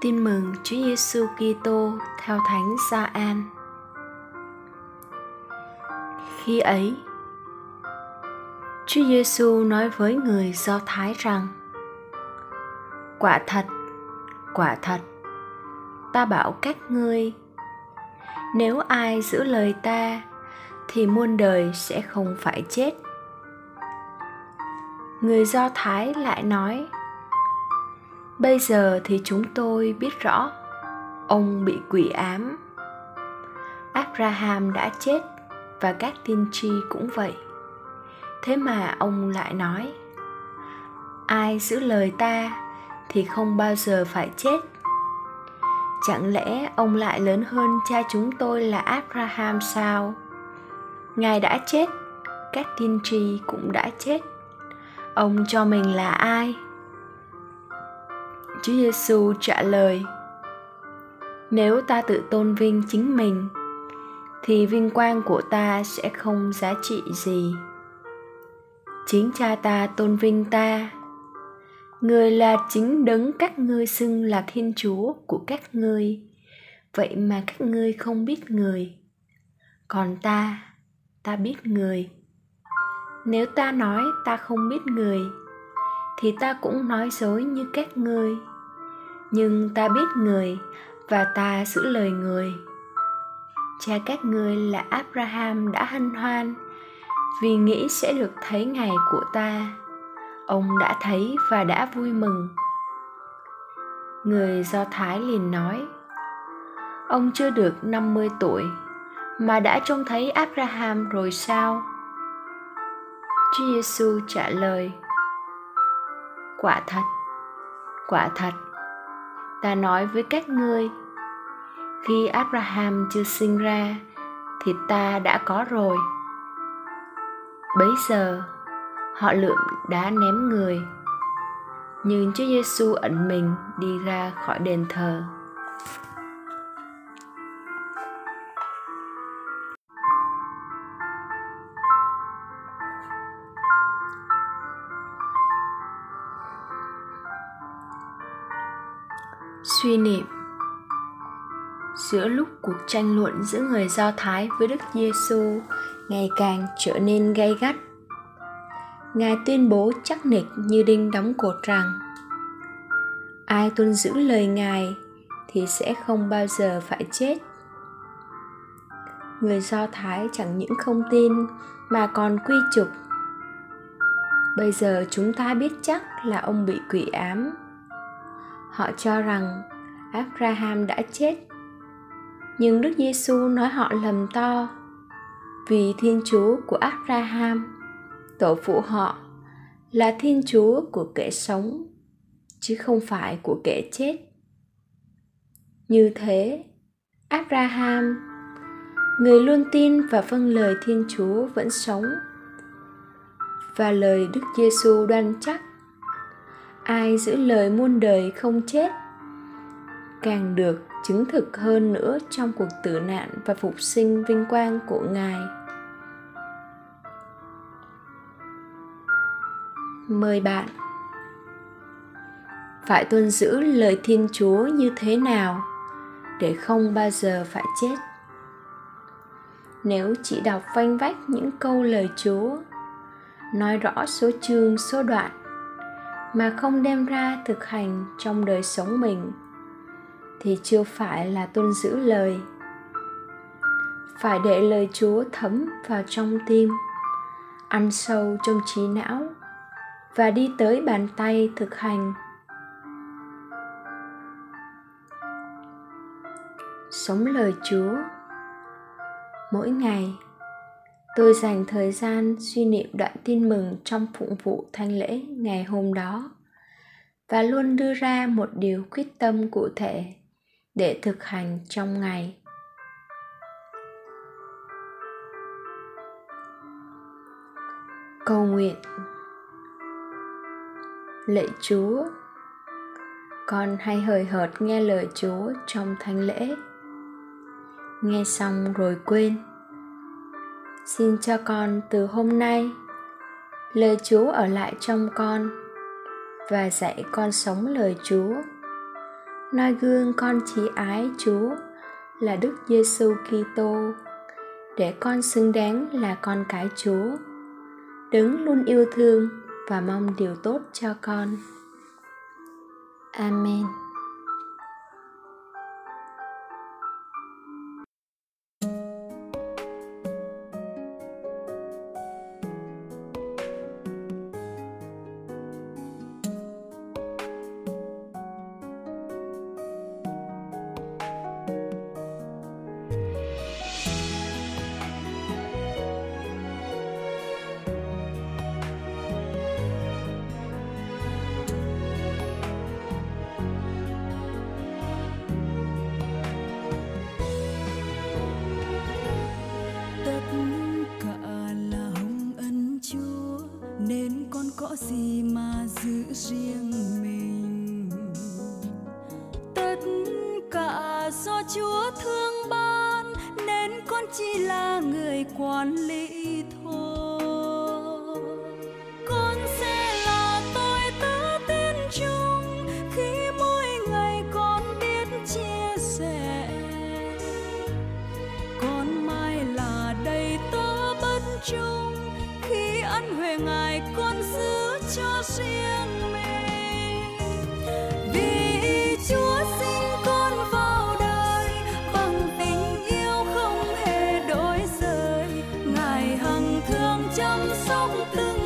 Tin mừng Chúa Giêsu Kitô theo Thánh Gioan. Khi ấy, Chúa Giêsu nói với người Do Thái rằng: Quả thật, quả thật, ta bảo các ngươi, nếu ai giữ lời ta thì muôn đời sẽ không phải chết. Người Do Thái lại nói: bây giờ thì chúng tôi biết rõ, ông bị quỷ ám. Abraham đã chết và các tiên tri cũng vậy. Thế mà ông lại nói, ai giữ lời ta thì không bao giờ phải chết. Chẳng lẽ ông lại lớn hơn cha chúng tôi là abraham sao? Ngài đã chết, các tiên tri cũng đã chết. Ông cho mình là ai? Chúa Giêsu trả lời: Nếu ta tự tôn vinh chính mình thì vinh quang của ta sẽ không giá trị gì. Chính cha ta tôn vinh ta. Người là chính đấng các ngươi xưng là Thiên Chúa của các ngươi. Vậy mà các ngươi không biết người. Còn ta, ta biết người. Nếu ta nói ta không biết người thì ta cũng nói dối như các ngươi nhưng ta biết người và ta giữ lời người. Cha các ngươi là abraham đã hân hoan vì nghĩ sẽ được thấy ngày của ta. Ông đã thấy và đã vui mừng. Người do thái liền nói ông chưa được 50 tuổi mà đã trông thấy Abraham rồi sao? Chúa Giêsu trả lời: Quả thật, quả thật, ta nói với các ngươi, khi abraham chưa sinh ra thì ta đã có rồi bấy giờ, họ lượm đá ném người nhưng Chúa Giêsu ẩn mình đi ra khỏi đền thờ. Suy niệm giữa lúc cuộc tranh luận giữa người Do Thái với Đức Giêsu ngày càng trở nên gay gắt. Ngài tuyên bố chắc nịch như đinh đóng cột rằng, ai tuân giữ lời Ngài thì sẽ không bao giờ phải chết. Người Do Thái chẳng những không tin mà còn quy chụp. Bây giờ chúng ta biết chắc là ông bị quỷ ám họ cho rằng Abraham đã chết. Nhưng Đức Giêsu nói họ lầm to vì Thiên Chúa của Abraham, tổ phụ họ là Thiên Chúa của kẻ sống chứ không phải của kẻ chết. Như thế, Abraham, người luôn tin và vâng lời Thiên Chúa vẫn sống và lời Đức Giêsu đoan chắc ai giữ lời muôn đời không chết? Càng được chứng thực hơn nữa trong cuộc tử nạn và phục sinh vinh quang của ngài. Mời bạn. Phải tuân giữ lời thiên chúa như thế nào để không bao giờ phải chết? Nếu chỉ đọc vanh vách những câu lời chúa, nói rõ số chương, số đoạn mà không đem ra thực hành trong đời sống mình, thì chưa phải là tuân giữ lời. Phải để lời chúa thấm vào trong tim, ăn sâu trong trí não và đi tới bàn tay thực hành. Sống lời chúa mỗi ngày tôi dành thời gian suy niệm đoạn tin mừng trong phụng vụ thanh lễ ngày hôm đó và luôn đưa ra một điều quyết tâm cụ thể để thực hành trong ngày. Cầu nguyện. Lạy chúa, con hay hời hợt nghe lời chúa trong thánh lễ. Nghe xong rồi quên xin cho con từ hôm nay lời chúa ở lại trong con và dạy con sống lời chúa noi gương con chỉ ái Chúa là Đức Giêsu Kitô để con xứng đáng là con cái Chúa. đứng luôn yêu thương và mong điều tốt cho con. Amen. Nên con có gì mà giữ riêng mình? Tất cả do chúa thương ban, nên con chỉ là người quản lý. blue.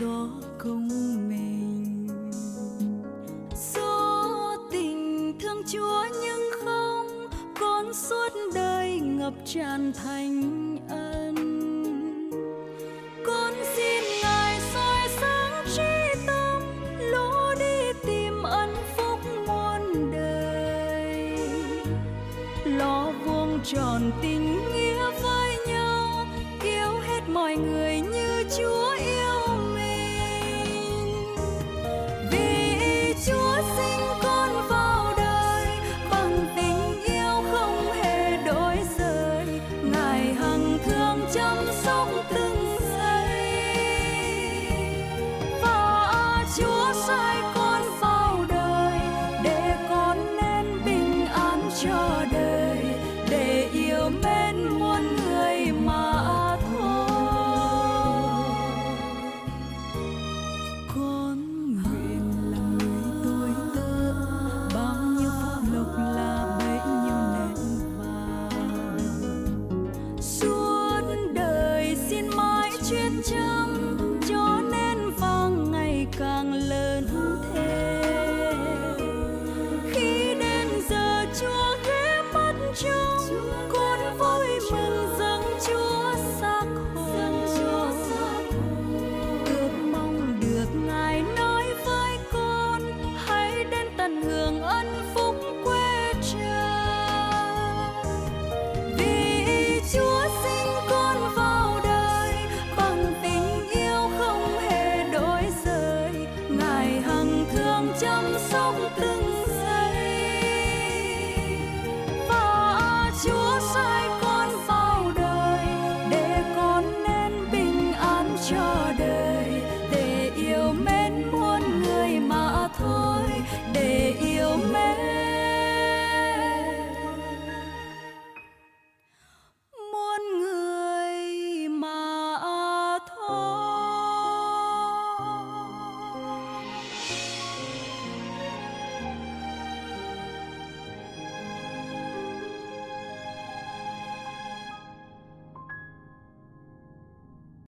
Gió do công mình. Do tình thương chúa nhưng không con suốt đời ngập tràn thành ân. Con xin ngài soi sáng trí tâm lối đi tìm ân phúc muôn đời. Lo vuông tròn tình nghĩa với nhau, yêu hết mọi người như chúa Santo.